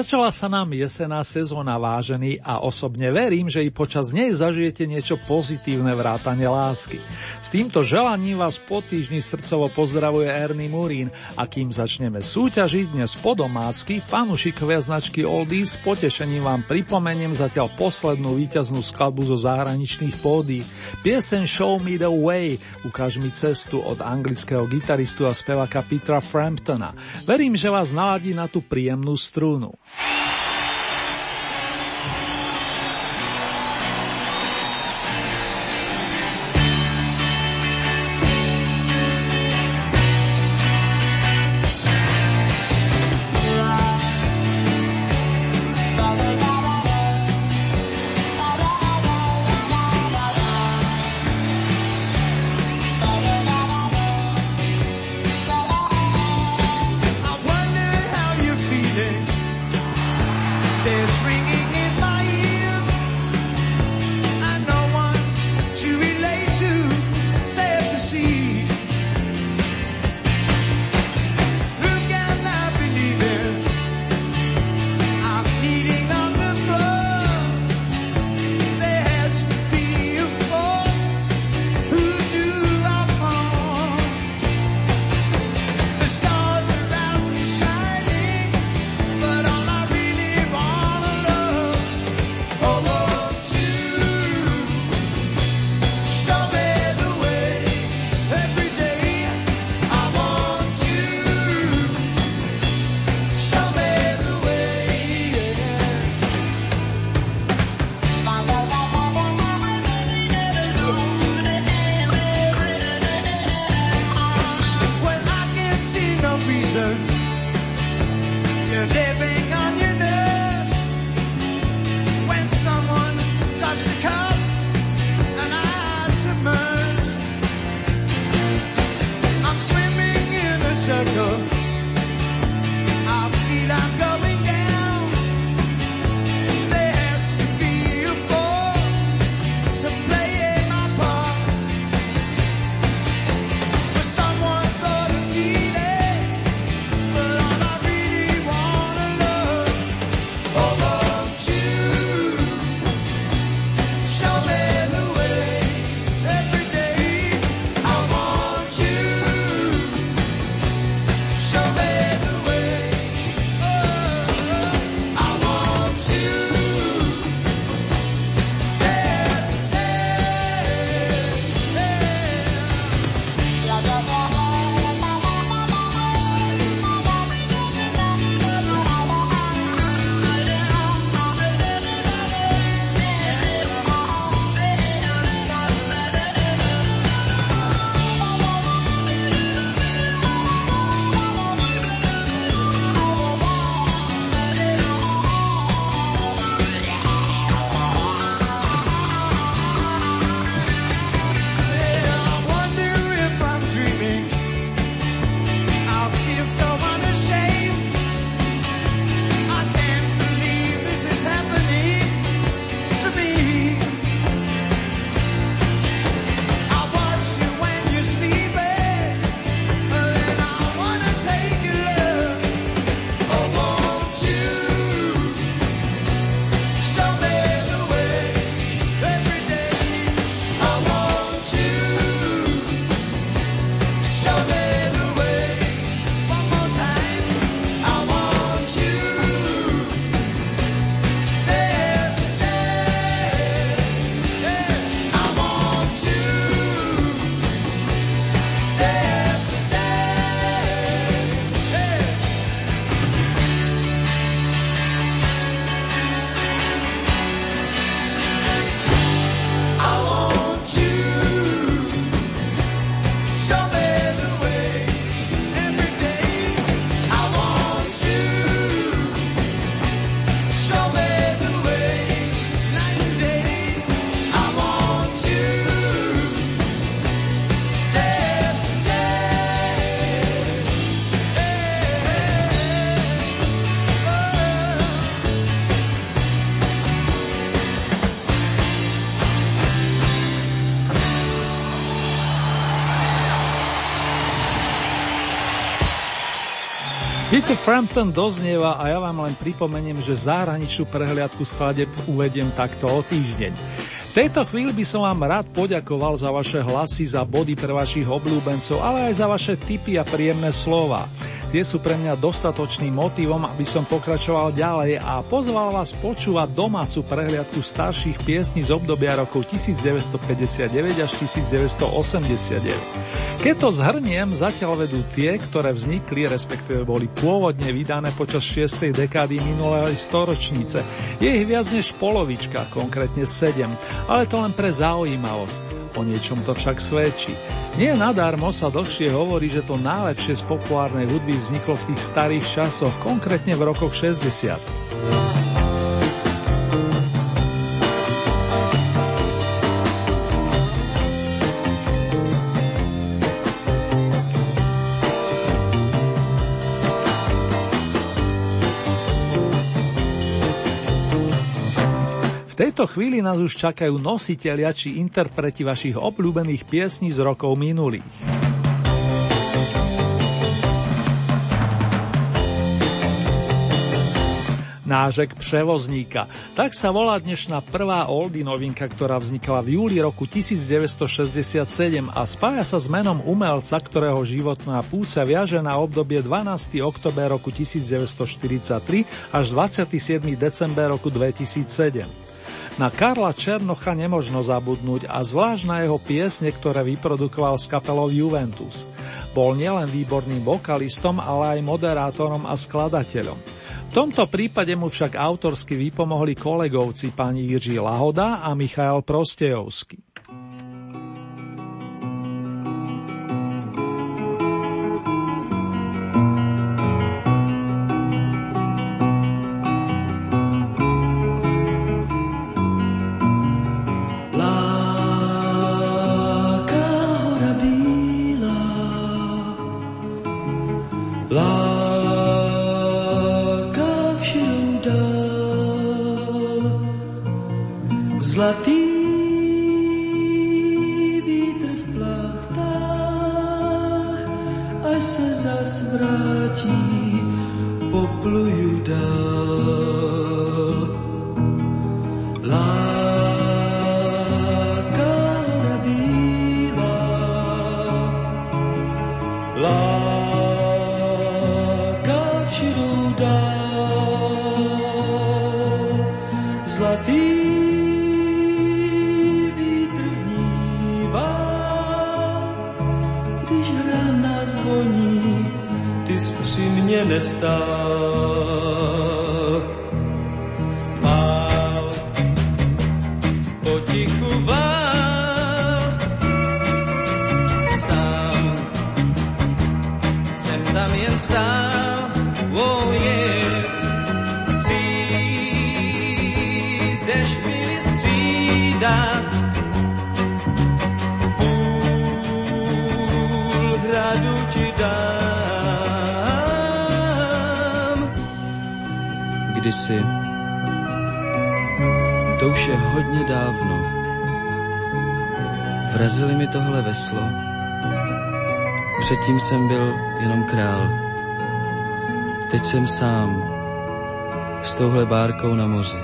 Začala sa nám jesená sezóna vážený a osobne verím, že i počas nej zažijete niečo pozitívne vrátane lásky. Týmto želaním vás po týždni srdcovo pozdravuje Ernie Murín a kým začneme súťažiť dnes po domácky, fanušikovia značky Oldies s potešením vám pripomeniem zatiaľ poslednú víťaznú skladbu zo zahraničných pódy. Piesen Show Me The Way, ukáž mi cestu od anglického gitaristu a spevaka Petra Framptona. Verím, že vás naladí na tú príjemnú strúnu. Peter Frampton doznieva a ja vám len pripomeniem, že zahraničnú prehliadku skladeb uvediem takto o týždeň. V tejto chvíli by som vám rád poďakoval za vaše hlasy, za body pre vašich obľúbencov, ale aj za vaše tipy a príjemné slova. Tie sú pre mňa dostatočným motivom, aby som pokračoval ďalej a pozval vás počúvať domácu prehliadku starších piesní z obdobia rokov 1959 až 1989. Keď to zhrniem, zatiaľ vedú tie, ktoré vznikli, respektíve boli pôvodne vydané počas 6. dekády minulej storočnice. Je ich viac než polovička, konkrétne 7, ale to len pre zaujímavosť. O niečom to však svedčí. Nie nadarmo sa dlhšie hovorí, že to najlepšie z populárnej hudby vzniklo v tých starých časoch, konkrétne v rokoch 60. tejto chvíli nás už čakajú nositeľia či interpreti vašich obľúbených piesní z rokov minulých. nážek převozníka. Tak sa volá dnešná prvá oldy novinka, ktorá vznikla v júli roku 1967 a spája sa s menom umelca, ktorého životná púca viaže na obdobie 12. oktober roku 1943 až 27. december roku 2007. Na Karla Černocha nemožno zabudnúť a zvlášť na jeho piesne, ktoré vyprodukoval s kapelou Juventus. Bol nielen výborným vokalistom, ale aj moderátorom a skladateľom. V tomto prípade mu však autorsky vypomohli kolegovci pani Jiří Lahoda a Michal Prostejovský. až sa zas vrátí, popluju dál. Lá, Stop. Veslo. Předtím jsem byl jenom král. Teď jsem sám s touhle bárkou na moři.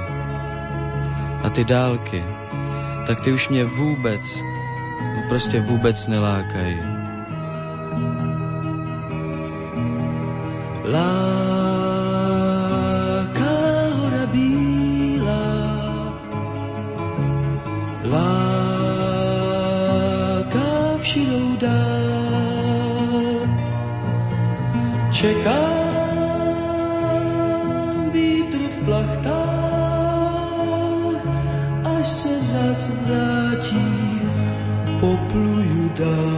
A ty dálky, tak ty už mě vůbec, no prostě vůbec nelákají. Zas vrátí, popluju dál.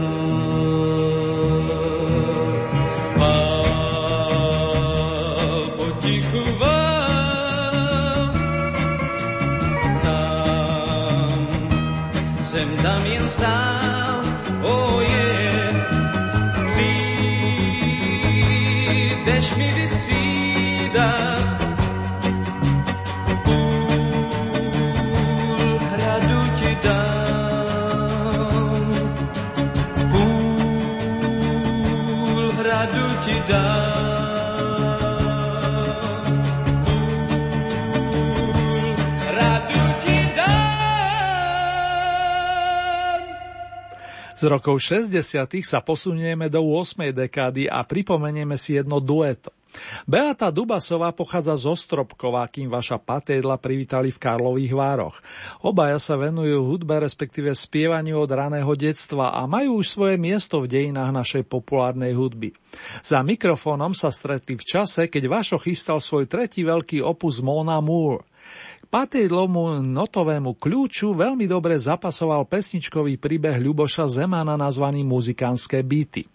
Z rokov 60. sa posunieme do 8. dekády a pripomenieme si jedno dueto. Beata Dubasová pochádza zo Stropkova, kým vaša patédla privítali v Karlových Vároch. Obaja sa venujú hudbe, respektíve spievaniu od raného detstva a majú už svoje miesto v dejinách našej populárnej hudby. Za mikrofónom sa stretli v čase, keď Vašo chystal svoj tretí veľký opus Mona Moore. Patejdlomu notovému kľúču veľmi dobre zapasoval pesničkový príbeh Ľuboša Zemana nazvaný Muzikánske byty.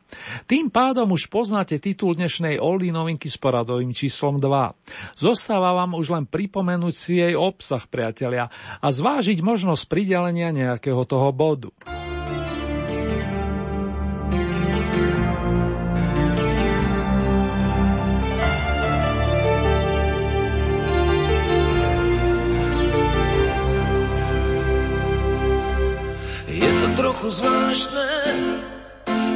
Tým pádom už poznáte titul dnešnej Oldy novinky s poradovým číslom 2. Zostáva vám už len pripomenúť si jej obsah, priatelia, a zvážiť možnosť pridelenia nejakého toho bodu. Trochu zvláštne,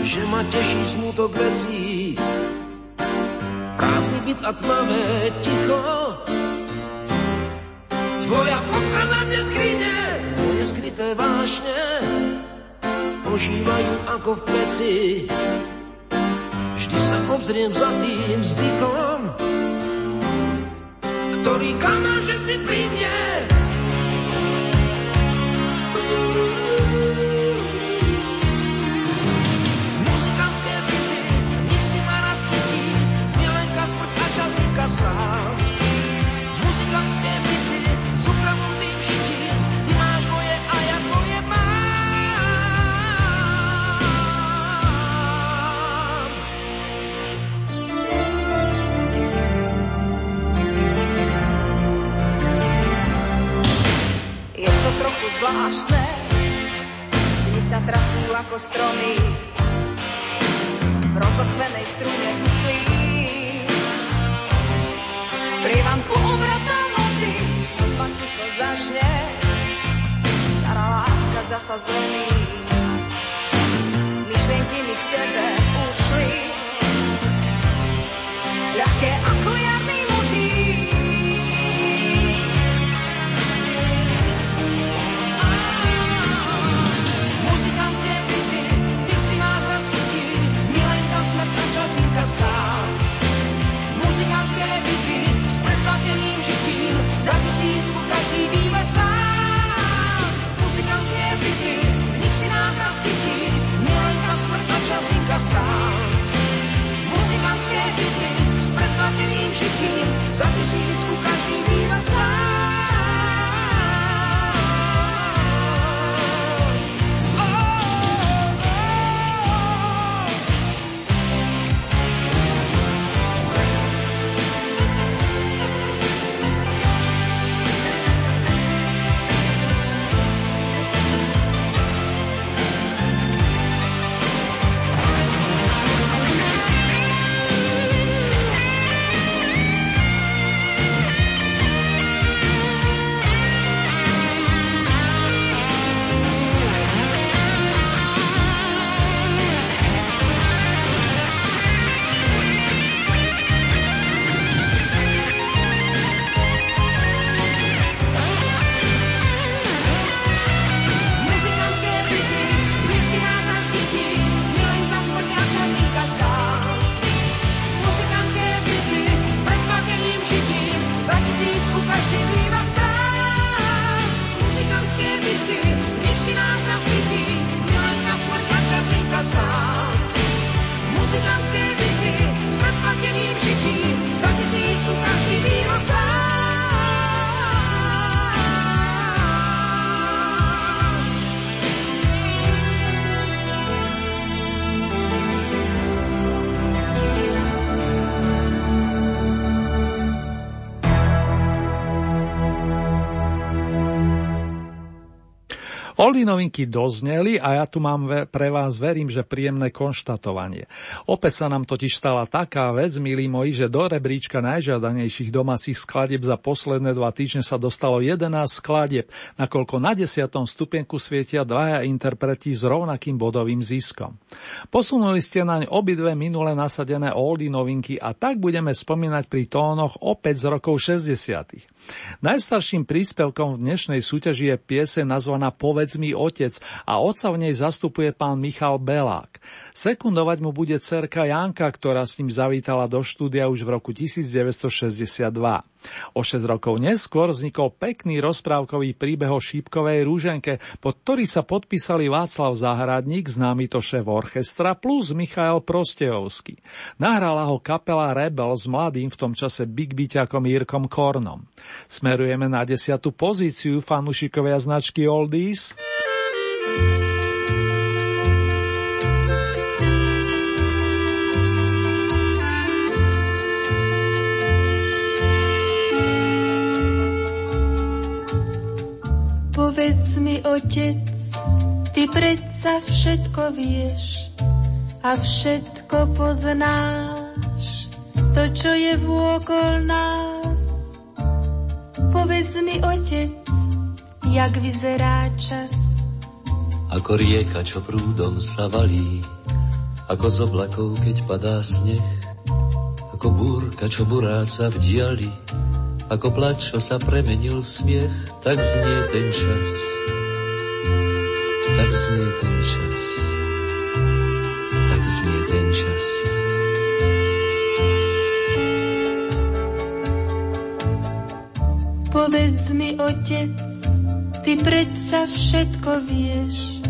že ma teší smutok vecí. Prázdny byt a tmavé ticho. Tvoja fotka na mne skrine, moje skryté vášne ožívajú ako v peci. Vždy sa obzriem za tým vzdychom, ktorý kamá, že si pri mne. Sám. Muzikantské byty s ukradnutým žitím, ty máš moje a ja tvoje mám. Je to trochu zvláštne, dni sa trasú ako stromy, v rozochvenej strune myslí Prievanku obracá noci, noc ma ticho zažne. Stará láska zasa zlomí. Myšlienky mi k tebe ušli. Ľahké ako jarný Muzikánske byty, nech si nás naskytí, milenka smrť a časinka sám. Muzikánske byty, plateným žitím, za tisícku každý býva sám. Muzikantské byty, nik si nás naskytí, milenka smrt a časinka sám. Muzikantské byty, s predplateným žitím, za tisícku každý býva sám. Oldy novinky dozneli a ja tu mám pre vás, verím, že príjemné konštatovanie. Opäť sa nám totiž stala taká vec, milí moji, že do rebríčka najžiadanejších domácich skladieb za posledné dva týždne sa dostalo 11 skladieb, nakoľko na 10. stupienku svietia dvaja interpreti s rovnakým bodovým ziskom. Posunuli ste naň obidve minule nasadené oldy novinky a tak budeme spomínať pri tónoch opäť z rokov 60. Najstarším príspevkom v dnešnej súťaži je piese nazvaná Povedz Mi otec a otca v nej zastupuje pán Michal Belák. Sekundovať mu bude cerka Janka, ktorá s ním zavítala do štúdia už v roku 1962. O 6 rokov neskôr vznikol pekný rozprávkový príbeh o šípkovej rúženke, pod ktorý sa podpísali Václav Záhradník, známy to šéf orchestra, plus Michael Prostejovský. Nahrala ho kapela Rebel s mladým v tom čase Big Beaťakom Jirkom Kornom. Smerujeme na desiatu pozíciu fanúšikovia značky Oldies. Povedz mi, otec, ty predsa všetko vieš a všetko poznáš, to, čo je vôkol nás. Povedz mi, otec, jak vyzerá čas. Ako rieka, čo prúdom sa valí, ako z oblakov, keď padá sneh, ako búrka, čo buráca v diali, ako plač, čo sa premenil v smiech, tak znie ten čas. Tak znie ten čas. Tak znie ten čas. Povedz mi, otec, ty predsa všetko vieš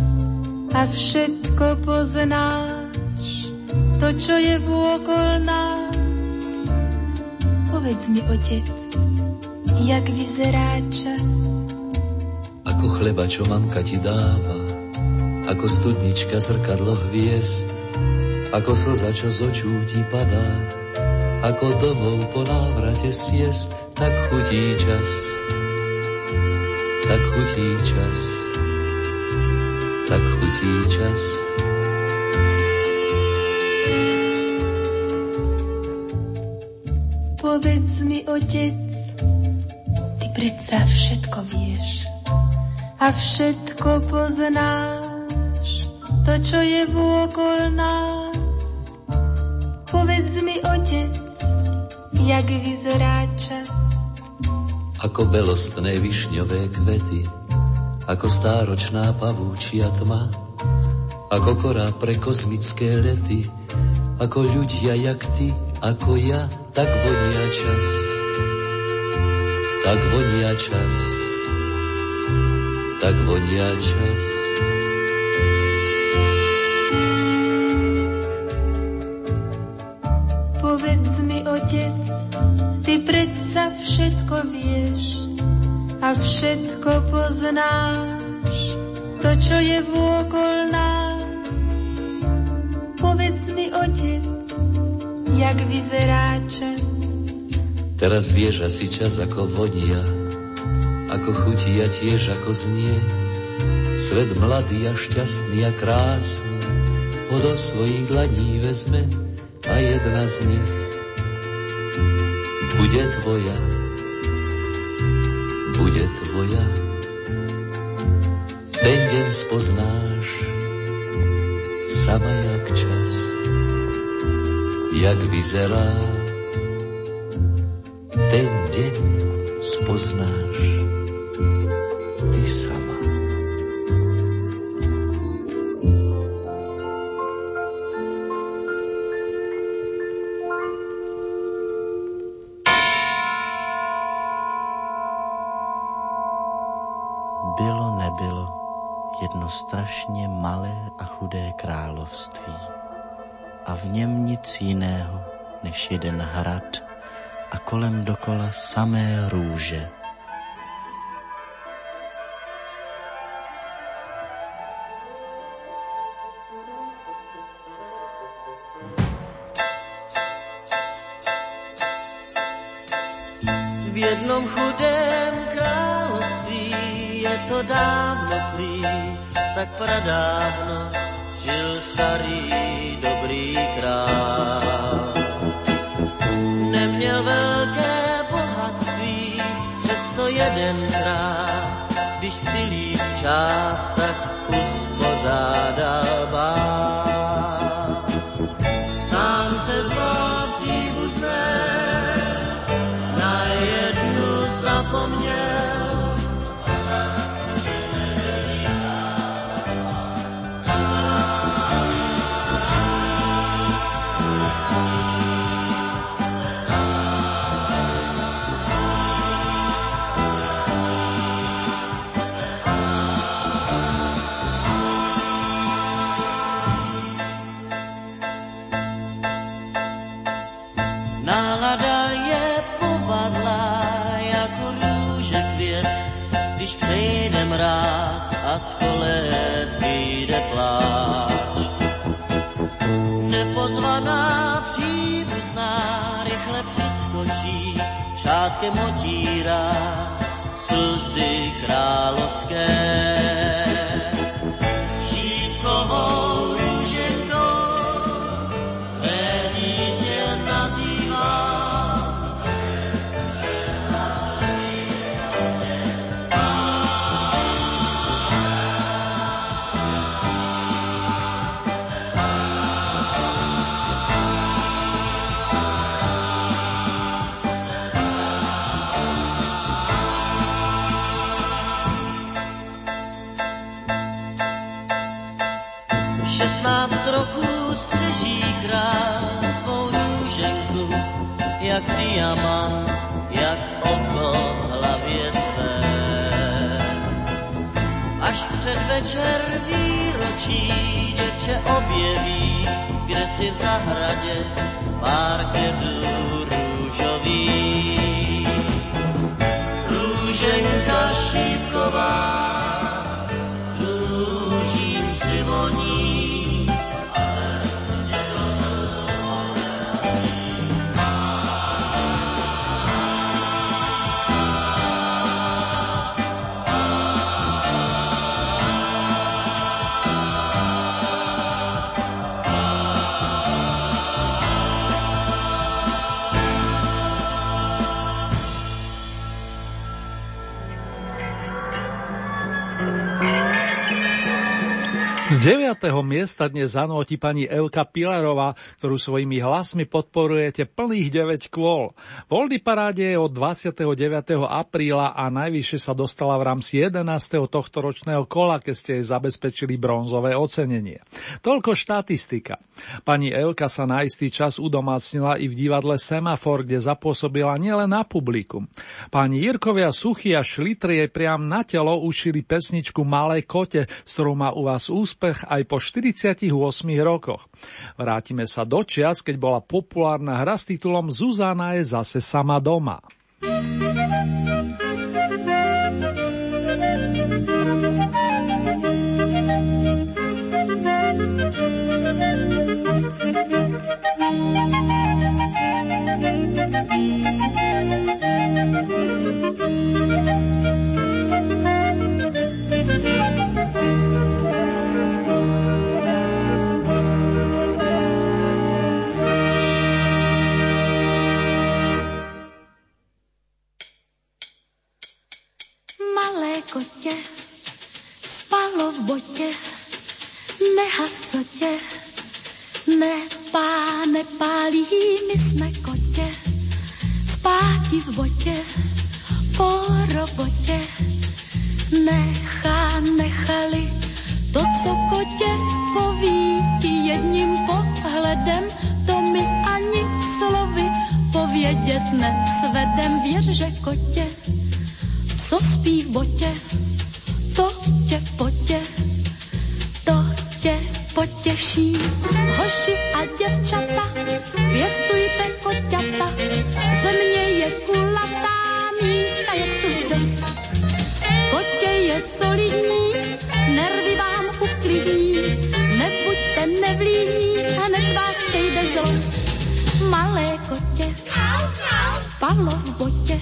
a všetko poznáš, to, čo je vôkol nás. Povedz mi, otec, jak vyzerá čas. Ako chleba, čo mamka ti dáva, ako studnička zrkadlo hviezd, ako slza, čo z očú ti padá, ako domov po návrate siest, tak chutí čas, tak chutí čas, tak chutí čas. Povedz mi, otec, predsa všetko vieš a všetko poznáš, to, čo je vôkol nás. Povedz mi, otec, jak vyzerá čas. Ako belostné višňové kvety, ako stáročná pavúčia tma, ako korá pre kozmické lety, ako ľudia jak ty, ako ja, tak vonia čas. Tak vonia čas. Tak vonia čas. Povedz mi, otec, ty predsa všetko vieš a všetko poznáš, to, čo je vôkol nás. Povedz mi, otec, jak vyzerá čas. Teraz vieš asi čas ako vonia, ako chutí a tiež ako znie. Svet mladý a šťastný a krásny ho do svojich dlaní vezme a jedna z nich bude tvoja, bude tvoja. Ten deň spoznáš sama jak čas, jak vyzerá. Ten deň spoznáš ty sama. Bylo nebylo jedno strašně malé a chudé království a v něm nic jiného než jeden hrad kolem dokola samé růže. V jednom chudém království je to dávno prý, tak pradávno žil starý dobrý král. Přesto jedenkrát, když přilíp čát, tak uspořádal bál. Až před večer výročí děvče objeví, kde si v zahradě pár keřů růžový. Miesta dnes zanúti pani Elka Pilarová, ktorú svojimi hlasmi podporujete plných 9 kôl. Voldy paráde je od 29. apríla a najvyššie sa dostala v rámci 11. tohto ročného kola, keď ste jej zabezpečili bronzové ocenenie. Toľko štatistika. Pani Elka sa na istý čas udomácnila i v divadle Semafor, kde zapôsobila nielen na publikum. Pani Jirkovia Suchy a Šlitri priam na telo ušili pesničku Malé kote, s ktorou má u vás úspech aj po 48 rokoch. Vrátime sa do čias, keď bola populárna hra s titulom Zuzana je zase sama doma. Kotě, spalo v botě, nehas co tě, ne páne pálí, my jsme kotě, spáti v botě, po robotě, nechá, nechali, to, co kotě poví ti jedním pohledem, to mi ani slovy povědět nesvedem, věř, že kotě co spí v botě, to tě potě, to tě potěší. Hoši a děvčata, pěstujte koťata, země je kulatá, místa je tu dost. Kotě je solidní, nervy vám uklidní, nebuďte nevlídní, hned vás přejde zlost. Malé kotě, spalo v botě,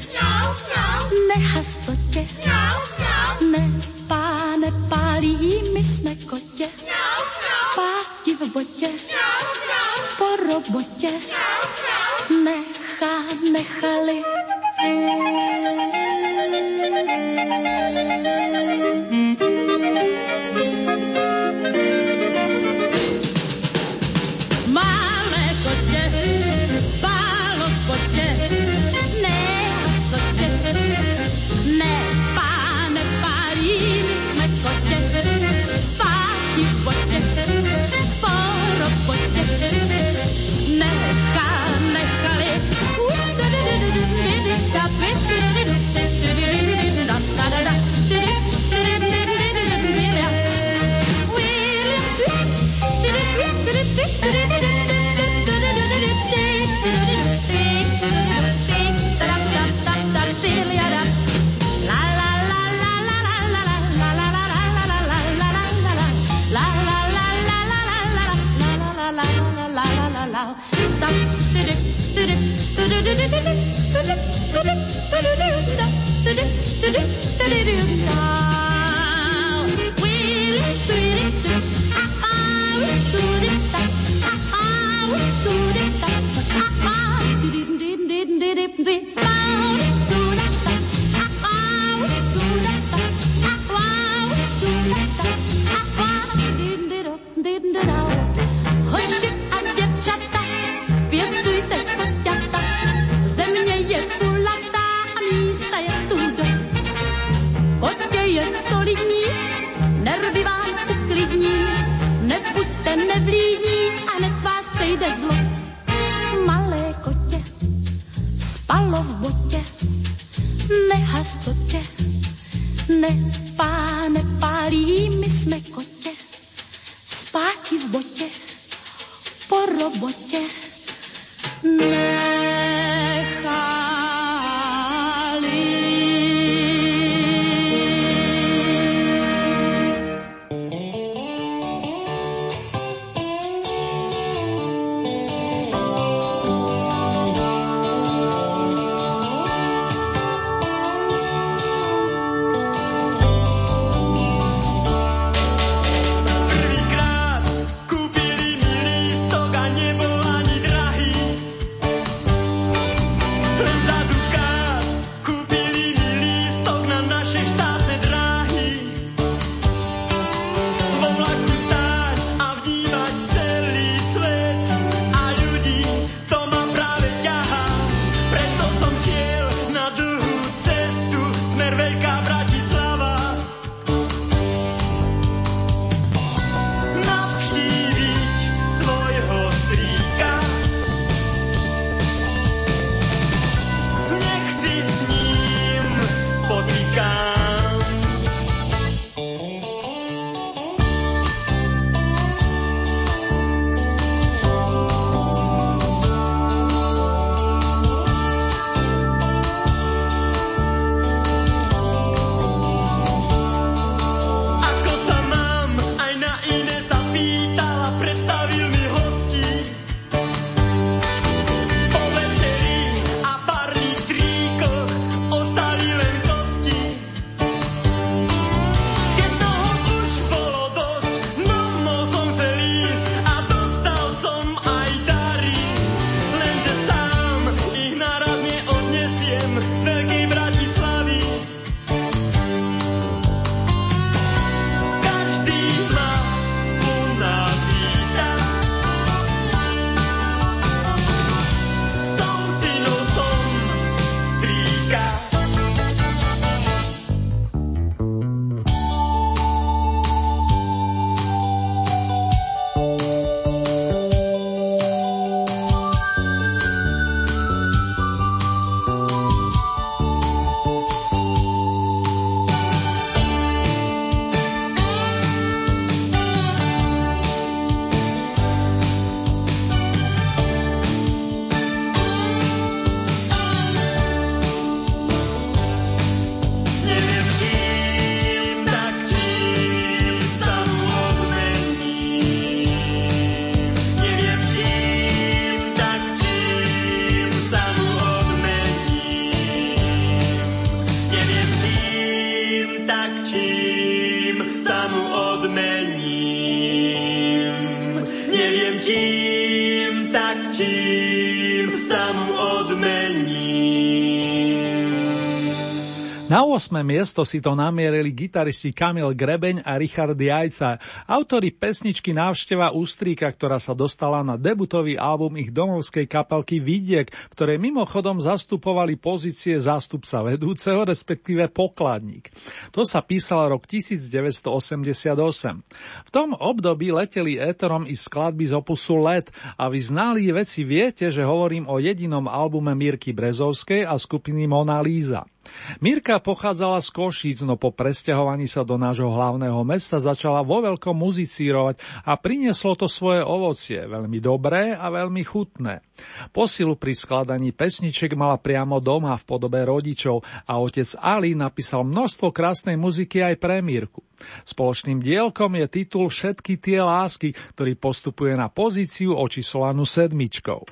8. miesto si to namierili gitaristi Kamil Grebeň a Richard Jajca, autori pesničky Návšteva Ústríka, ktorá sa dostala na debutový album ich domovskej kapelky Vidiek, ktoré mimochodom zastupovali pozície zástupca vedúceho, respektíve pokladník. To sa písal rok 1988. V tom období leteli éterom i skladby z opusu Let a vy znali veci viete, že hovorím o jedinom albume Mirky Brezovskej a skupiny Mona Líza. Mirka pochádzala z Košíc, no po presťahovaní sa do nášho hlavného mesta začala vo veľkom muzicírovať a prinieslo to svoje ovocie, veľmi dobré a veľmi chutné. Posilu pri skladaní pesniček mala priamo doma v podobe rodičov a otec Ali napísal množstvo krásnej muziky aj pre Mírku. Spoločným dielkom je titul Všetky tie lásky, ktorý postupuje na pozíciu očíslovanú sedmičkou.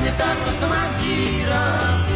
Rosomáku, Rosomáku.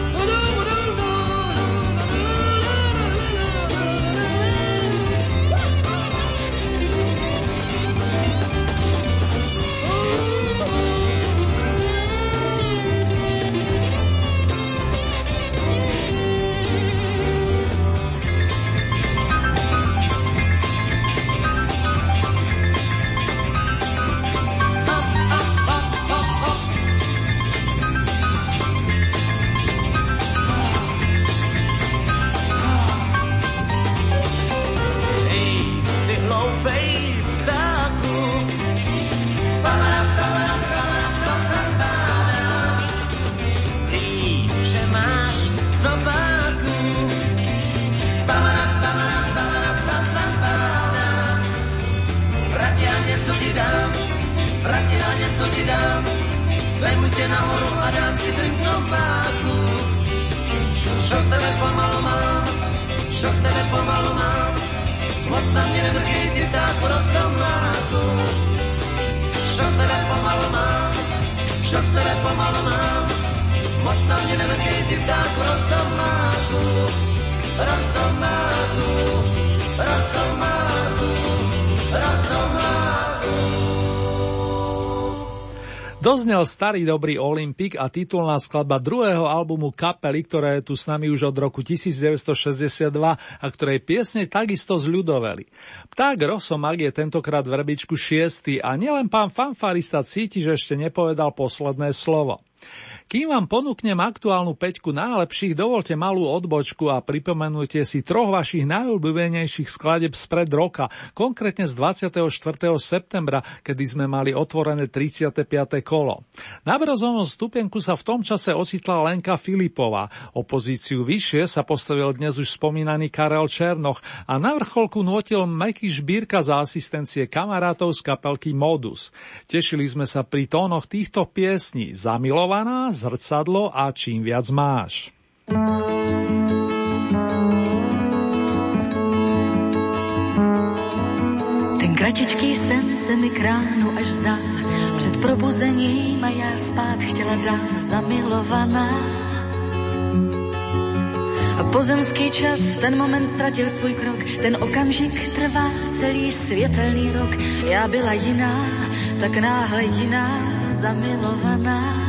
Doznel starý dobrý Olympik a titulná skladba druhého albumu kapely, ktorá je tu s nami už od roku 1962 a ktorej piesne takisto zľudoveli. Pták Rosomag je tentokrát v rebičku šiestý a nielen pán fanfarista cíti, že ešte nepovedal posledné slovo. Kým vám ponúknem aktuálnu peťku najlepších, dovolte malú odbočku a pripomenujte si troch vašich najobľúbenejších skladeb spred roka, konkrétne z 24. septembra, kedy sme mali otvorené 35. kolo. Na brozovom stupenku sa v tom čase ocitla Lenka Filipová. Opozíciu vyššie sa postavil dnes už spomínaný Karel Černoch a na vrcholku nutil Meky Žbírka za asistencie kamarátov z kapelky Modus. Tešili sme sa pri tónoch týchto piesní Zamilovaná, zrcadlo a čím viac máš. Ten kratičký sen se mi kránu až zdá, před probuzením a já spát chtěla dát zamilovaná. A pozemský čas v ten moment ztratil svůj krok, ten okamžik trvá celý světelný rok. Já byla jiná, tak náhle jiná, zamilovaná.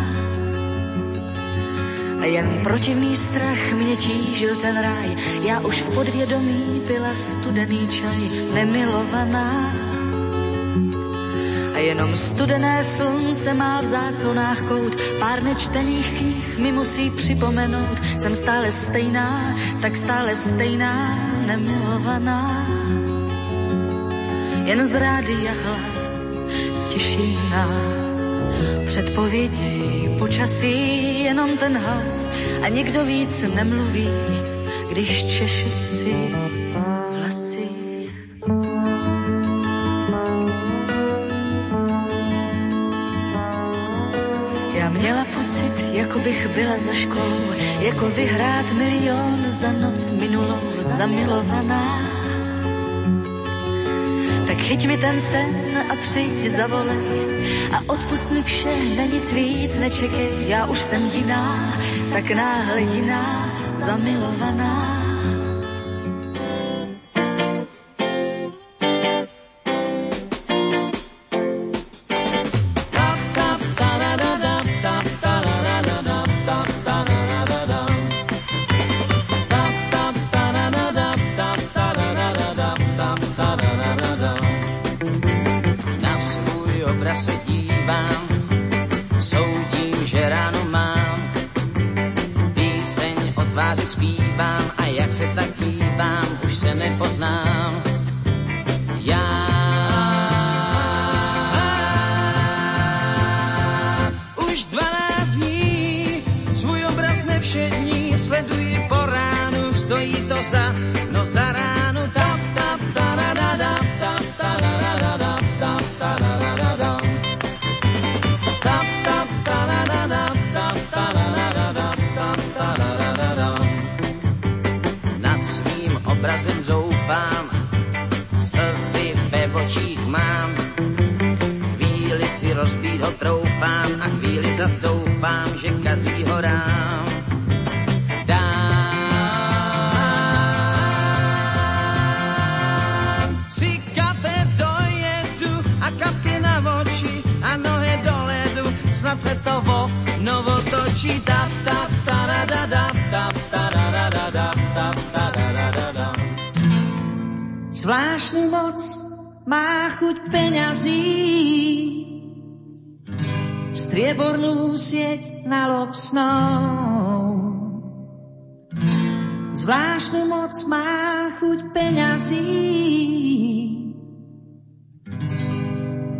Jen protivný strach mě tížil ten ráj. Já už v podvědomí byla studený čaj, nemilovaná. A jenom studené slunce má v záclonách kout, pár nečtených knih mi musí připomenout. Jsem stále stejná, tak stále stejná, nemilovaná. Jen z rádia hlas těší nás předpovědi. Počasí, jenom ten hlas. A nikdo víc nemluví, když češu si vlasy. Já měla pocit, jako bych byla za školou, jako vyhrát milion za noc minulou, zamilovaná chyť mi ten sen a přijď zavolej a odpust mi vše, na nic víc nečekej. Já už jsem jiná, tak náhle jiná, zamilovaná.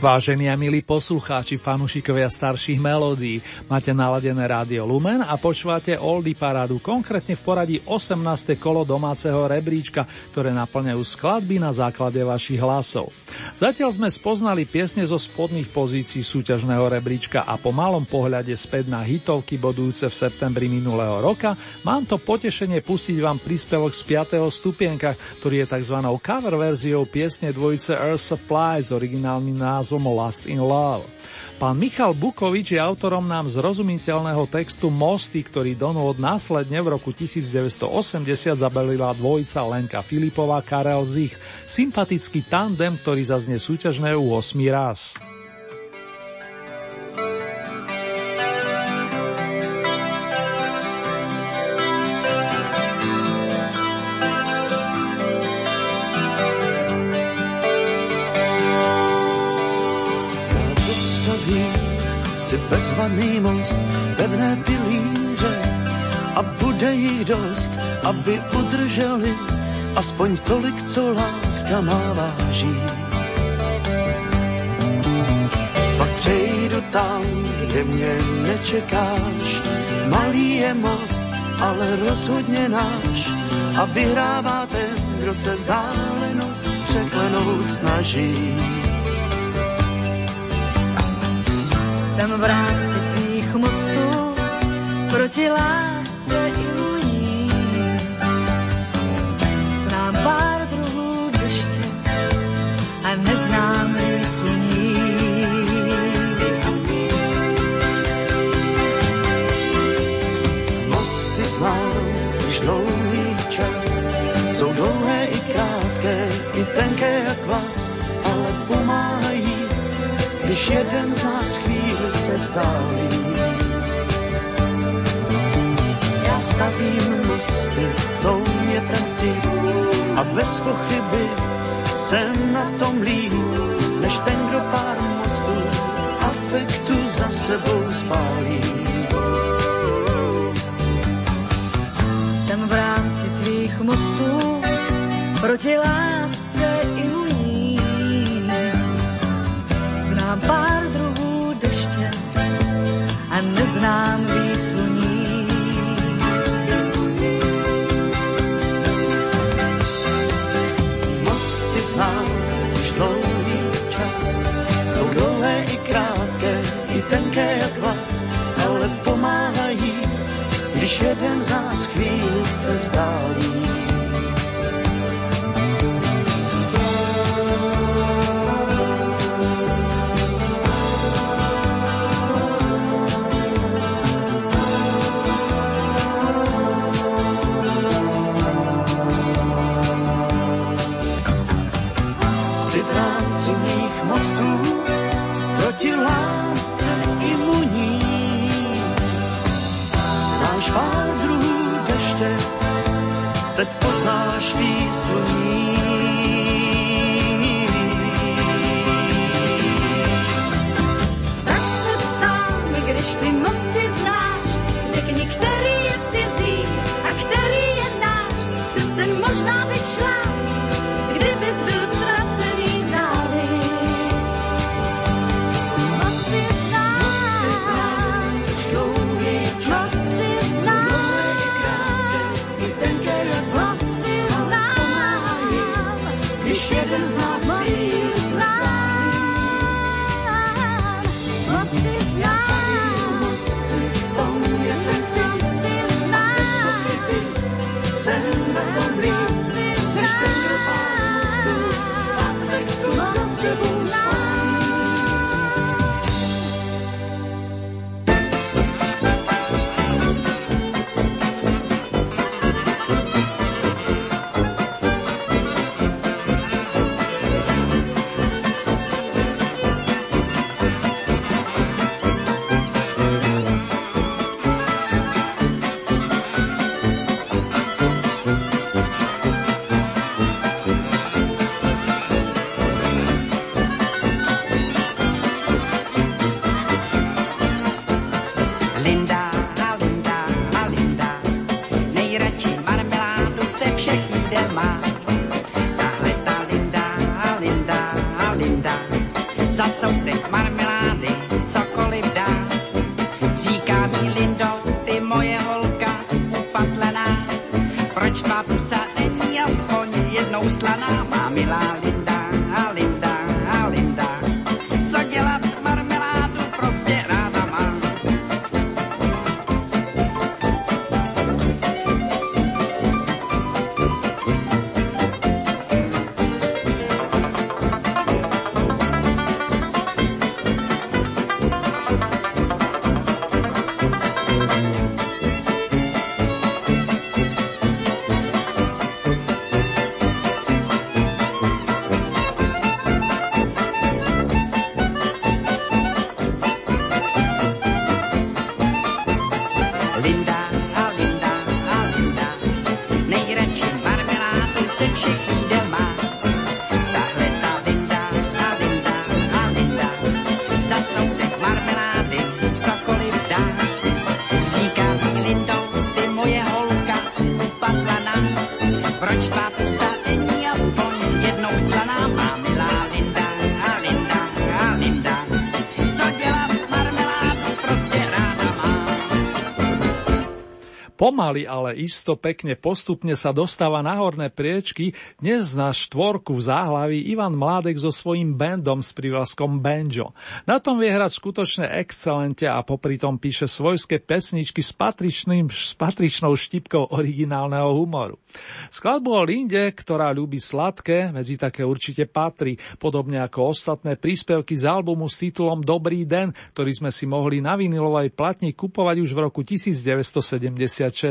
Vážení a milí poslucháči, fanúšikovia starších melódií, máte naladené rádio Lumen a počúvate Oldy Parádu, konkrétne v poradí 18. kolo domáceho rebríčka, ktoré naplňajú skladby na základe vašich hlasov. Zatiaľ sme spoznali piesne zo spodných pozícií súťažného rebríčka a po malom pohľade späť na hitovky bodujúce v septembri minulého roka mám to potešenie pustiť vám príspevok z 5. stupienka, ktorý je tzv. cover verziou piesne dvojice Earth Supply s originálnym názvom názvom Last in Love. Pán Michal Bukovič je autorom nám zrozumiteľného textu Mosty, ktorý donúd následne v roku 1980 zabelila dvojica Lenka Filipová Karel Zich, sympatický tandem, ktorý zaznie súťažné u 8 raz. Bezvaný most, pevné pilíře a bude jich dost, aby udrželi aspoň tolik, co láska má váží. Pak přejdu tam, kde mě nečekáš, malý je most, ale rozhodně náš a vyhrává ten, kdo se vzdálenost překlenout snaží. Jsem v tvých mostů proti lásce i luní. Znám pár druhů deště a neznám sluní. Mosty znám už dlouhý čas, jsou dlouhé i krátké, i tenké jak vás, vzdálí. Já stavím mosty, to mě vtip a bez pochyby jsem na tom líp, než ten, kdo pár mostů afektu za sebou spálí. Jsem v rámci tvých mostů proti lásce neznám výsluní. Mosty znám už dlouhý čas, jsou dlouhé i krátké, i tenké jak vás, ale pomáhají, když jeden z nás chvíli se vzdálí. Pomaly, ale isto pekne postupne sa dostáva na horné priečky dnes na štvorku v záhlaví Ivan Mládek so svojím bandom s prívlaskom Banjo. Na tom vie hrať skutočne excelente a popri tom píše svojské pesničky s, patričným, s patričnou štipkou originálneho humoru. Skladbu o Linde, ktorá ľúbi sladké, medzi také určite patrí, podobne ako ostatné príspevky z albumu s titulom Dobrý den, ktorý sme si mohli na vinilovej platni kupovať už v roku 1976.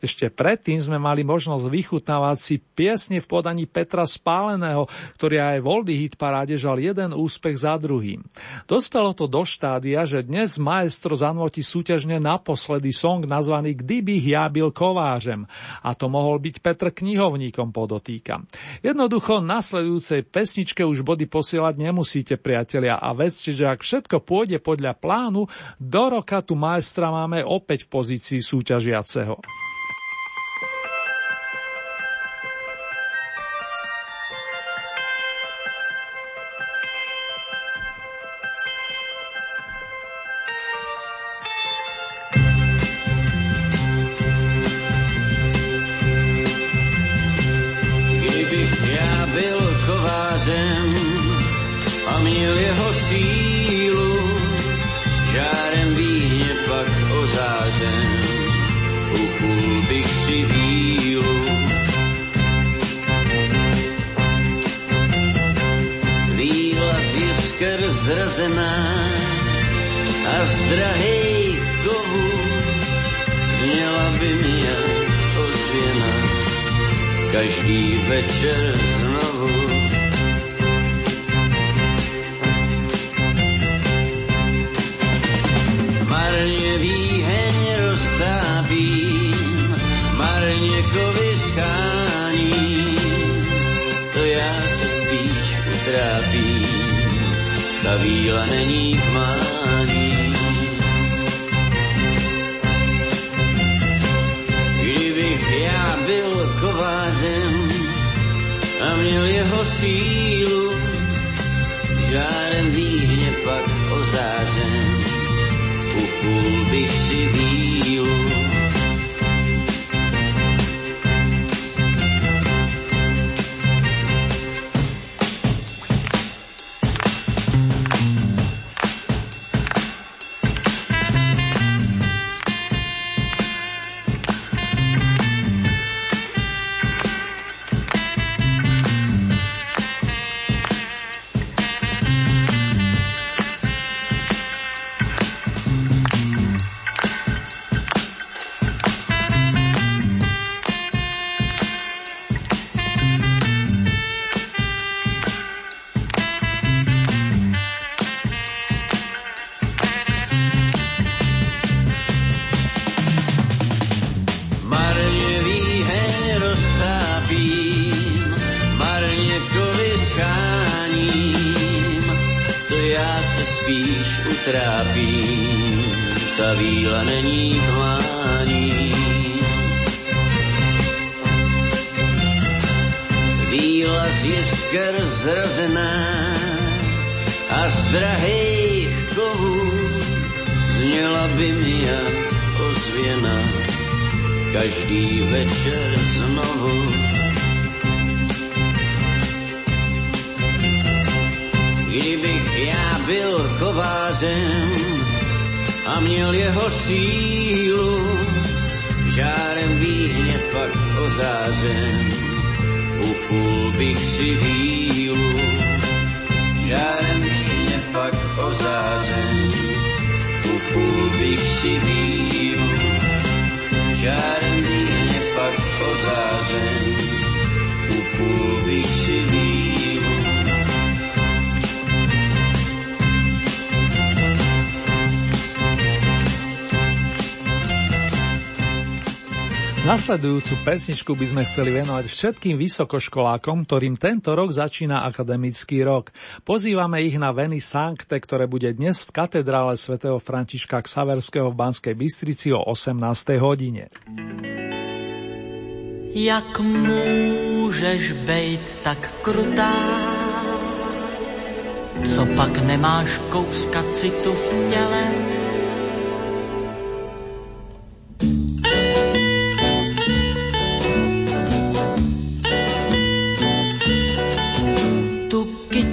Ešte predtým sme mali možnosť vychutnávať si piesne v podaní Petra Spáleného, ktorý aj v Oldy Hit paráde žal jeden úspech za druhým. Dospelo to do štádia, že dnes maestro zanvoti súťažne naposledy song nazvaný Kdybych ja byl kovážem a to mohol byť Petr knihovníkom podotýka. Jednoducho nasledujúcej pesničke už body posielať nemusíte priatelia a vedzte, že ak všetko pôjde podľa plánu, do roka tu maestra máme opäť v pozícii súťažiaceho. ch. Měl jeho sílu, žárem výhně pak ozářen, upul bych si vílu. Nasledujúcu pesničku by sme chceli venovať všetkým vysokoškolákom, ktorým tento rok začína akademický rok. Pozývame ich na Veny Sancte, ktoré bude dnes v katedrále svätého Františka Ksaverského v Banskej Bystrici o 18. hodine. Jak můžeš bejt tak krutá? Co pak nemáš kouska citu v těle?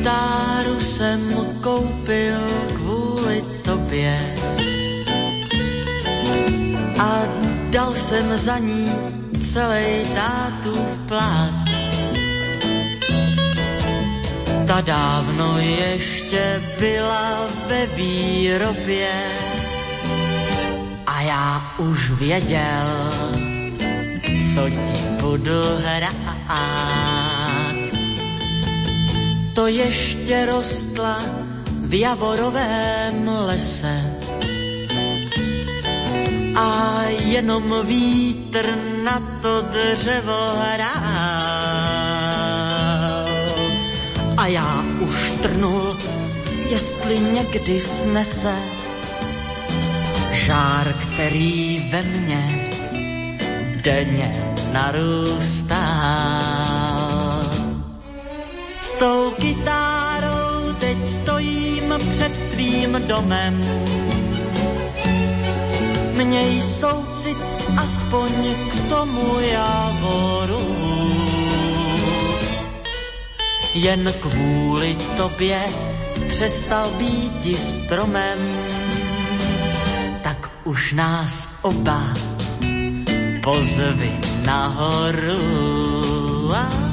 Kytáru jsem koupil kvůli tobě a dal jsem za ní celý tátův plát. Ta dávno ještě byla ve výrobě a já už věděl, co ti budu hrát. To ještě rostla v javorovém lese a jenom vítr na to dřevo hrál. A já už trnul, jestli někdy snese žár, který ve mně denně narůstá. Tou kytárou teď stojím před tvým domem Měj soucit aspoň k tomu javoru. Jen kvůli tobě přestal být stromem, tak už nás oba pozvi nahoru. Ah.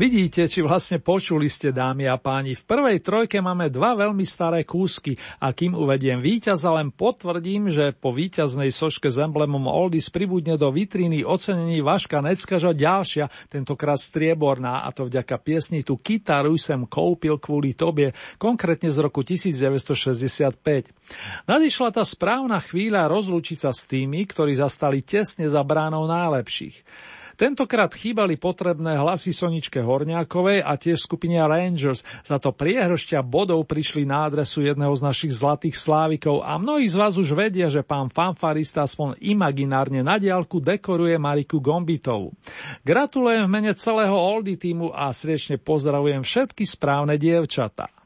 Vidíte, či vlastne počuli ste, dámy a páni, v prvej trojke máme dva veľmi staré kúsky a kým uvediem víťaza, len potvrdím, že po víťaznej soške s emblemom Oldies pribudne do vitríny ocenení Vaška Neckaža ďalšia, tentokrát strieborná, a to vďaka piesni Tu kytaru sem koupil kvôli tobie, konkrétne z roku 1965. Nadišla tá správna chvíľa rozlúčiť sa s tými, ktorí zastali tesne za bránou najlepších. Tentokrát chýbali potrebné hlasy Soničke Horňákovej a tiež skupine Rangers, za to priehršťa bodov prišli na adresu jedného z našich zlatých slávikov a mnohí z vás už vedia, že pán fanfarista aspoň imaginárne na diálku dekoruje Mariku Gombitovú. Gratulujem v mene celého Oldy týmu a srdečne pozdravujem všetky správne dievčatá.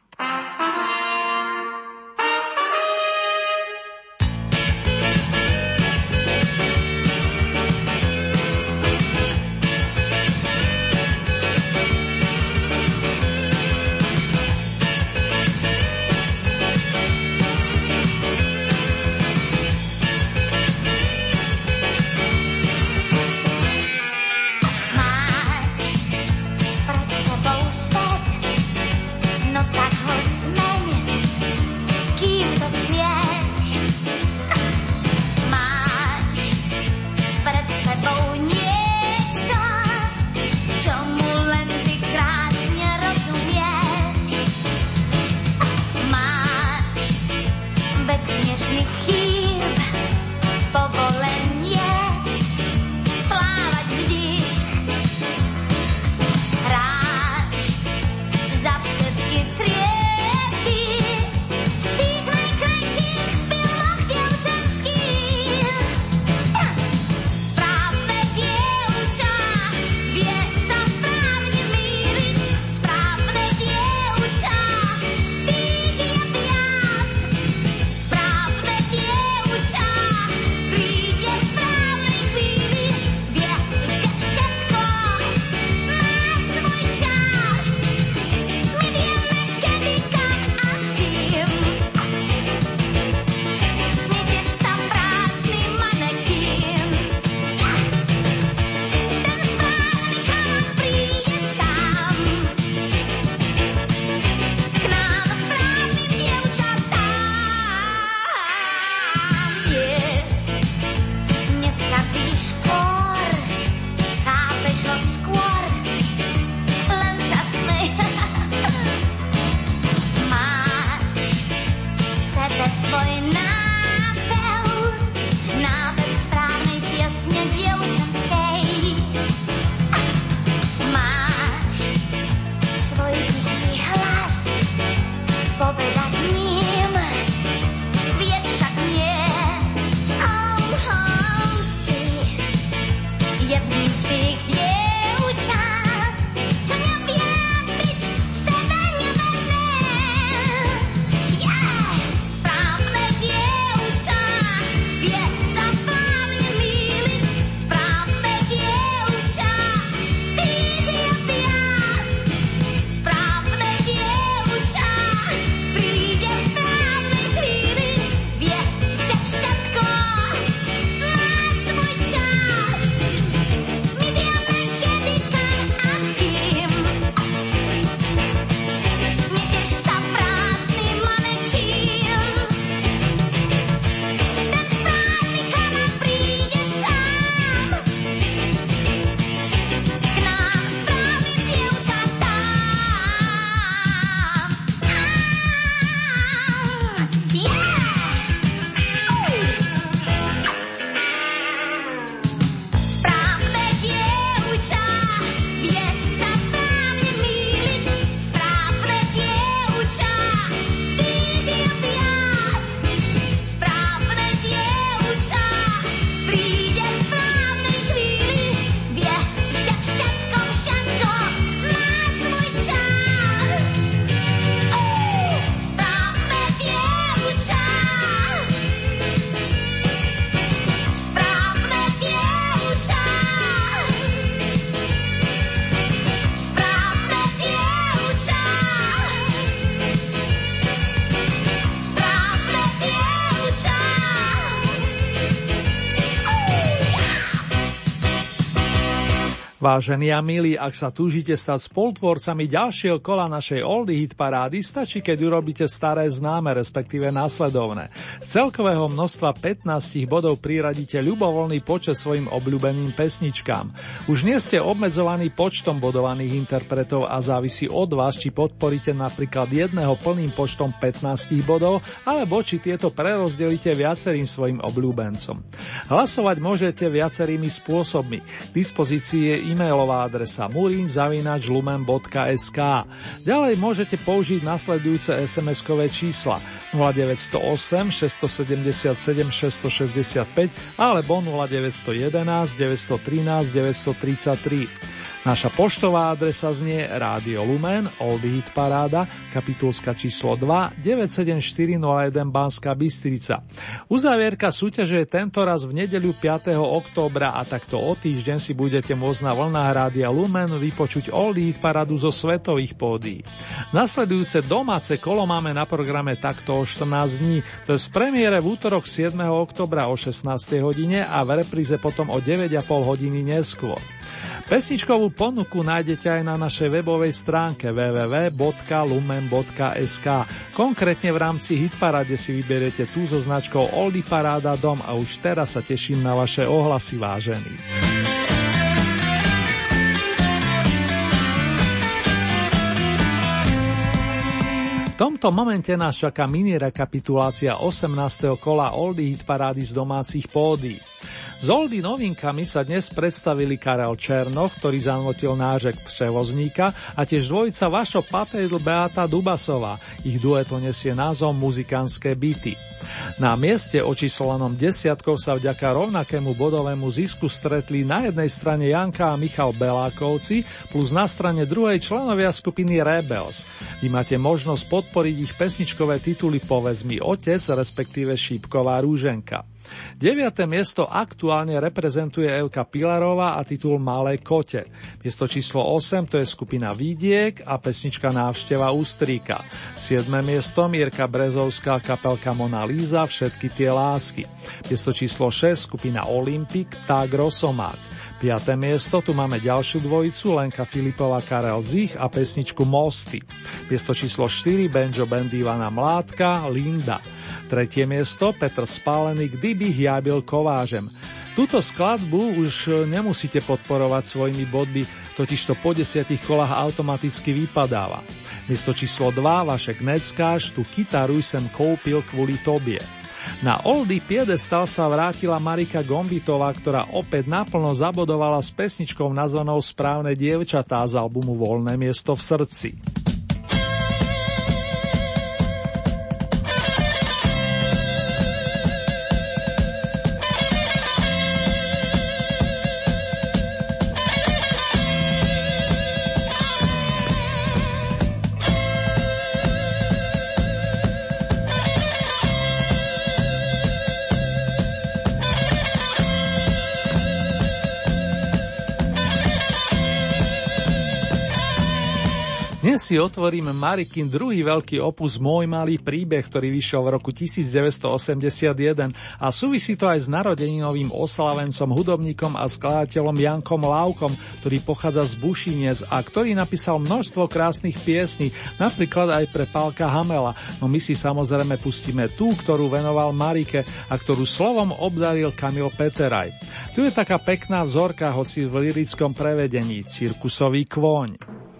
Vážení a milí, ak sa túžite stať spoltvorcami ďalšieho kola našej Oldie Hit parády, stačí, keď urobíte staré známe, respektíve následovné. Celkového množstva 15 bodov priradíte ľubovoľný počet svojim obľúbeným pesničkám. Už nie ste obmedzovaní počtom bodovaných interpretov a závisí od vás, či podporíte napríklad jedného plným počtom 15 bodov, alebo či tieto prerozdelíte viacerým svojim obľúbencom. Hlasovať môžete viacerými spôsobmi. K dispozícii je e-mailová adresa murinzavinačlumen.sk. Ďalej môžete použiť nasledujúce SMS-kové čísla 0908 677 665 alebo 0911 913 933. Naša poštová adresa znie Rádio Lumen, Old Hit Paráda, kapitulska číslo 2, 97401 Banská Bystrica. Uzavierka súťaže je tento raz v nedeľu 5. októbra a takto o týždeň si budete môcť na vlnách Rádia Lumen vypočuť Old Hit Parádu zo svetových pódií. Nasledujúce domáce kolo máme na programe takto o 14 dní, to je z premiére v útorok 7. oktobra o 16. hodine a v repríze potom o 9,5 hodiny neskôr. Pesničkovú ponuku nájdete aj na našej webovej stránke www.lumen.sk. Konkrétne v rámci Hitparade si vyberiete tú so značkou Oldy Paráda Dom a už teraz sa teším na vaše ohlasy vážení. V tomto momente nás čaká mini rekapitulácia 18. kola Oldie Hit parády z domácich pódy. S Oldy novinkami sa dnes predstavili Karel Černoch, ktorý zanotil nážek Převozníka a tiež dvojica Vašo Patejdl Beata Dubasová. Ich dueto nesie názov Muzikánske byty. Na mieste očíslovanom desiatkou sa vďaka rovnakému bodovému zisku stretli na jednej strane Janka a Michal Belákovci plus na strane druhej členovia skupiny Rebels. Vy máte možnosť podporiť ich pesničkové tituly Povedz mi otec, respektíve Šípková rúženka. 9. miesto aktuálne reprezentuje Evka Pilarová a titul Malé kote. Miesto číslo 8 to je skupina Vidiek a pesnička Návšteva Ústríka. 7. miesto Mirka Brezovská kapelka Mona Líza Všetky tie lásky. Miesto číslo 6 skupina Olympik Pták Rosomák. 5. miesto tu máme ďalšiu dvojicu Lenka Filipová Karel Zich a pesničku Mosty. Miesto číslo 4 Benjo Band Ivana Mládka Linda. Tretie miesto Petr Spálený Kdyby ja kovážem. Túto skladbu už nemusíte podporovať svojimi bodmi, totiž to po desiatich kolách automaticky vypadáva. Miesto číslo 2 Vašek Neckáš, tú kytaru sem koupil kvôli tobie. Na Oldy piedestal sa vrátila Marika Gombitová, ktorá opäť naplno zabodovala s pesničkou nazvanou Správne dievčatá z albumu Voľné miesto v srdci. Si otvoríme Marikin druhý veľký opus Môj malý príbeh, ktorý vyšiel v roku 1981 a súvisí to aj s narodeninovým oslavencom, hudobníkom a skladateľom Jankom Lávkom, ktorý pochádza z Bušinec a ktorý napísal množstvo krásnych piesní, napríklad aj pre Pálka Hamela. No my si samozrejme pustíme tú, ktorú venoval Marike a ktorú slovom obdaril Kamil Peteraj. Tu je taká pekná vzorka, hoci v lirickom prevedení, cirkusový kôň.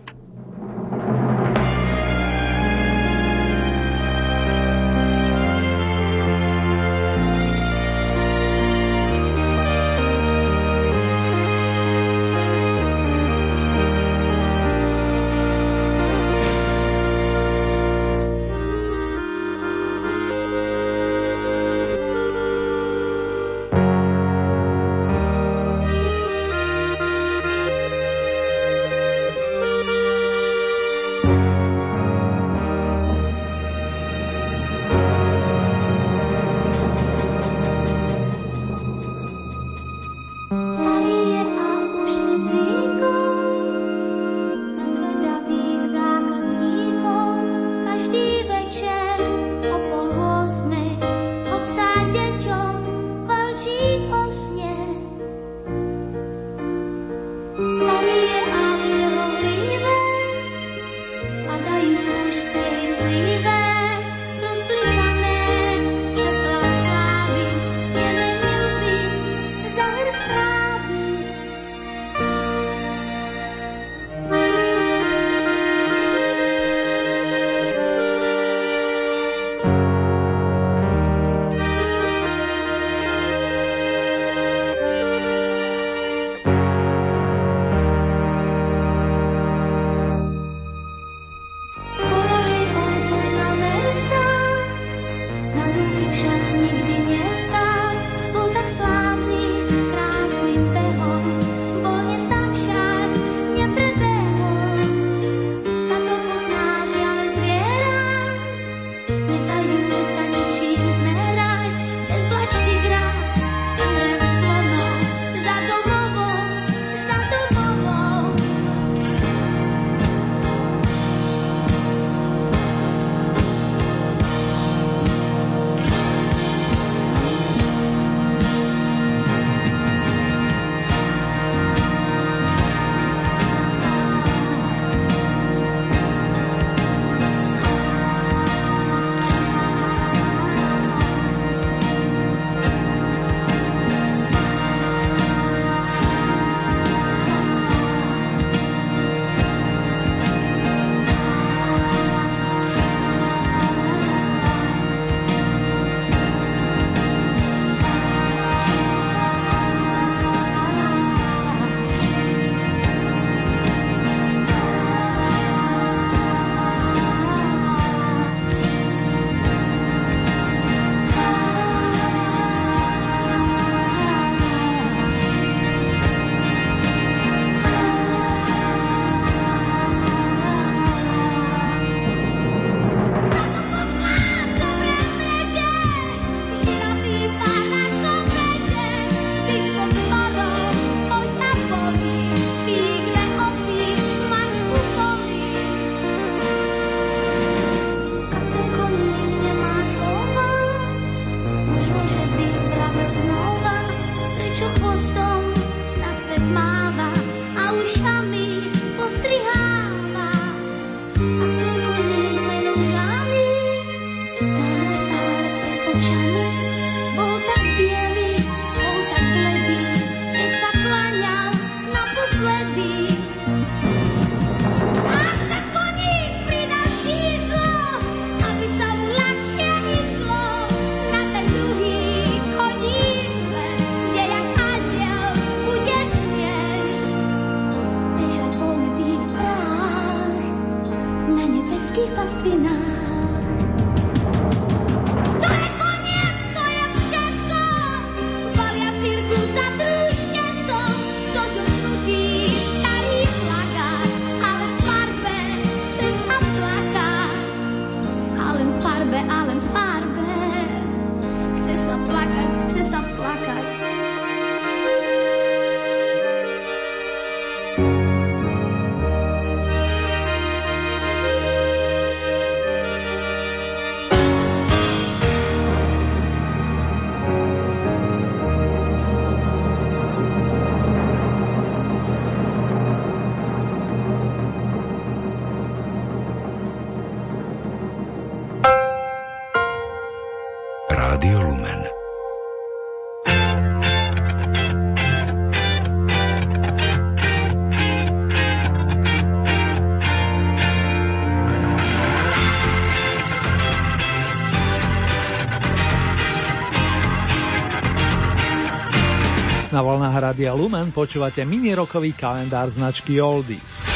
Na vlnách Radia Lumen počúvate mini-rokový kalendár značky Oldies.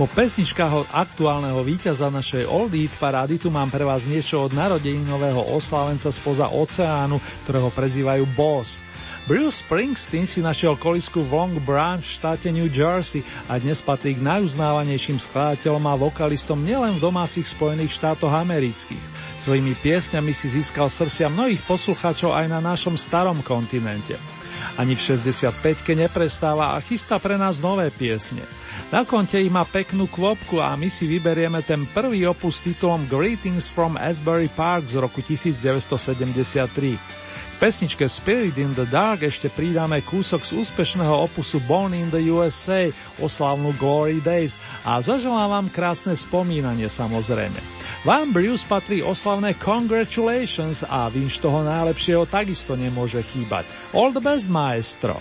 Po pesničkách od aktuálneho víťaza našej Old Eat parády tu mám pre vás niečo od nového oslavenca spoza oceánu, ktorého prezývajú Boss. Bruce Springsteen si našiel kolisku v Long Branch v štáte New Jersey a dnes patrí k najuznávanejším skladateľom a vokalistom nielen v domácich Spojených štátoch amerických. Svojimi piesňami si získal srdcia mnohých poslucháčov aj na našom starom kontinente. Ani v 65-ke neprestáva a chystá pre nás nové piesne. Na konte ich má peknú kvopku a my si vyberieme ten prvý opus s titulom Greetings from Asbury Park z roku 1973 pesničke Spirit in the Dark ešte pridáme kúsok z úspešného opusu Born in the USA, oslavnú Glory Days a zaželám vám krásne spomínanie samozrejme. Vám Bruce patrí oslavné Congratulations a vinš toho najlepšieho takisto nemôže chýbať. All the best, maestro!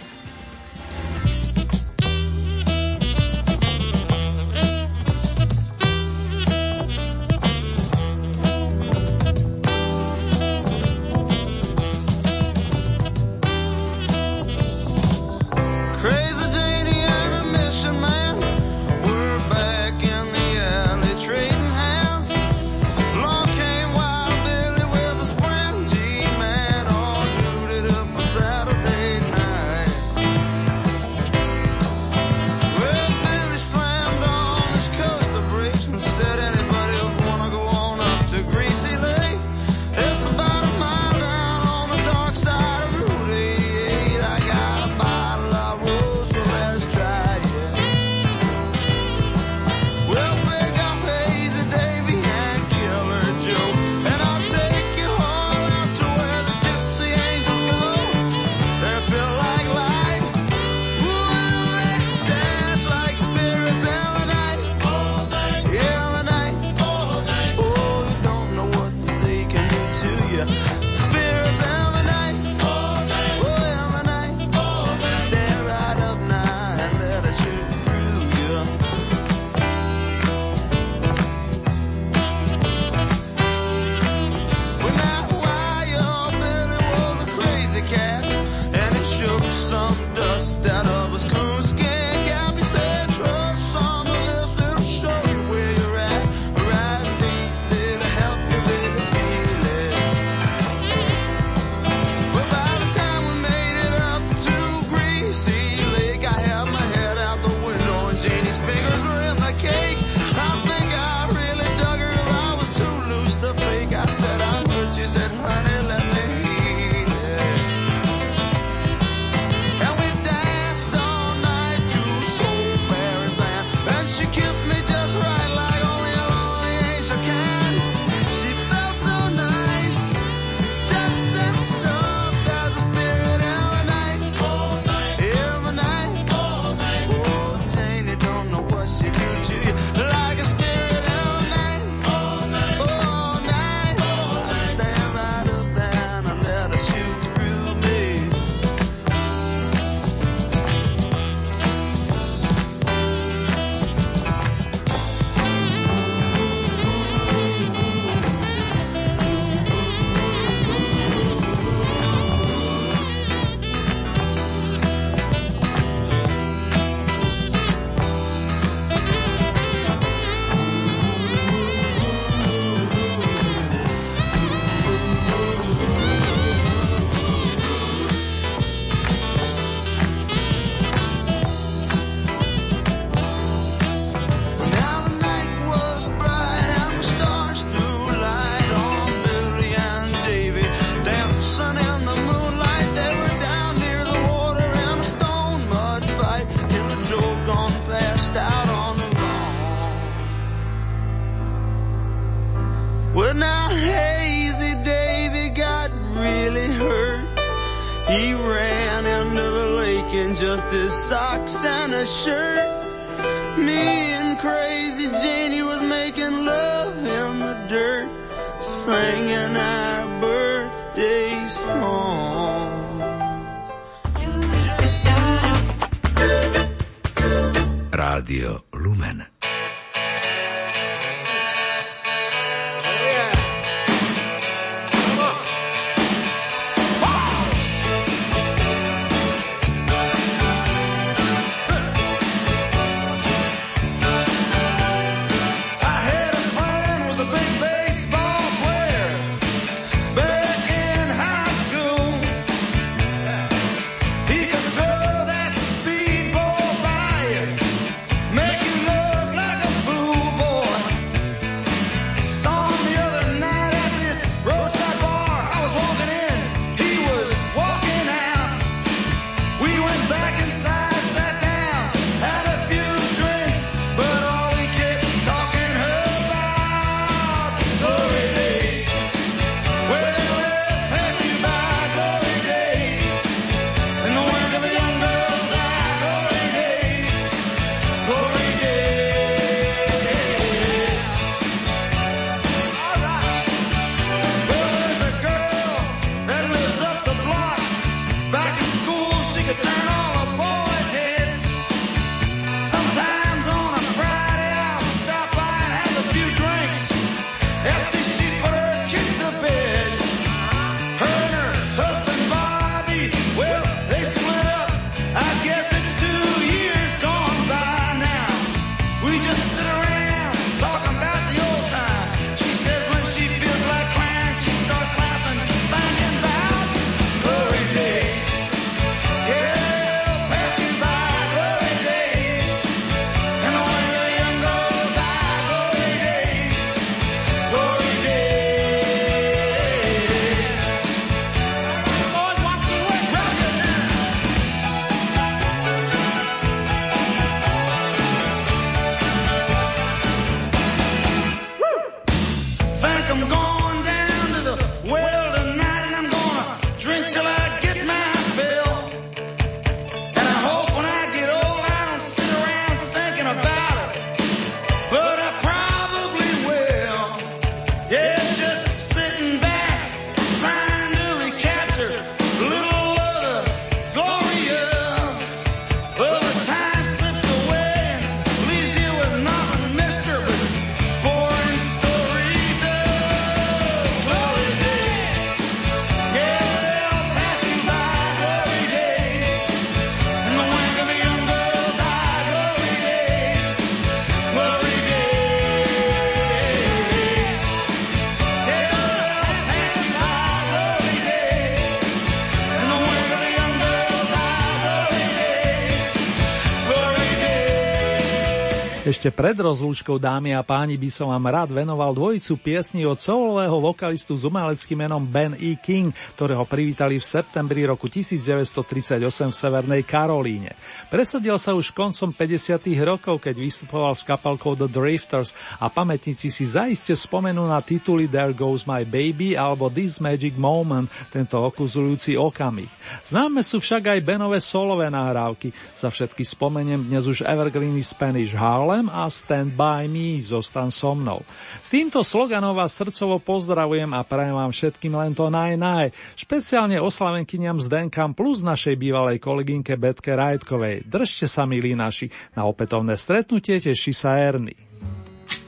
Ešte pred rozlúčkou dámy a páni by som vám rád venoval dvojicu piesní od solového vokalistu s umeleckým menom Ben E. King, ktorého privítali v septembri roku 1938 v Severnej Karolíne. Presadil sa už koncom 50. rokov, keď vystupoval s kapelkou The Drifters a pamätníci si zaiste spomenú na tituly There Goes My Baby alebo This Magic Moment, tento okuzujúci okamih. Známe sú však aj Benové solové nahrávky. Za všetky spomeniem dnes už Evergreeny Spanish Harlem a Stand By Me, zostan so mnou. S týmto sloganom vás srdcovo pozdravujem a prajem vám všetkým len to naj naj, špeciálne oslavenkyniam Denkam plus našej bývalej kolegynke Betke Rajtkovej. Držte sa, milí naši, na opätovné stretnutie teší sa Erny.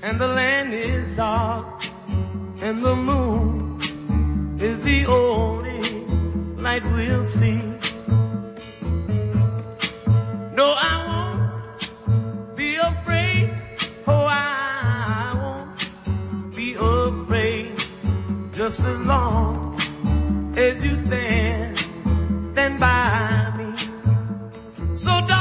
And the land is dark and the moon is the only light we'll see. No, I afraid. Oh, I won't be afraid. Just as long as you stand, stand by me. So, darling.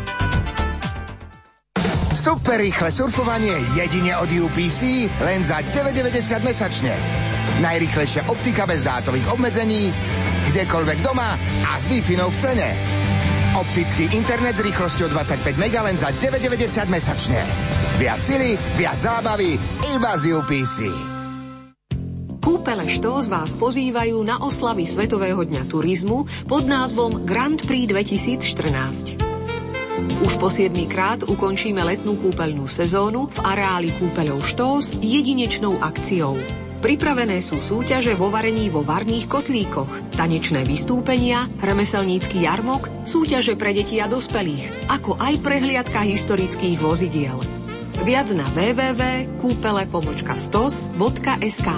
Super rýchle surfovanie jedine od UPC len za 9,90 mesačne. Najrýchlejšia optika bez dátových obmedzení, kdekoľvek doma a s wi v cene. Optický internet s rýchlosťou 25 mega len za 9,90 mesačne. Viac sily, viac zábavy, iba z UPC. Kúpele Štós vás pozývajú na oslavy Svetového dňa turizmu pod názvom Grand Prix 2014. Už po 7 krát ukončíme letnú kúpeľnú sezónu v areáli kúpeľov Štós jedinečnou akciou. Pripravené sú súťaže vo varení vo varných kotlíkoch, tanečné vystúpenia, remeselnícky jarmok, súťaže pre deti a dospelých, ako aj prehliadka historických vozidiel. Viac na www.kúpele.stos.sk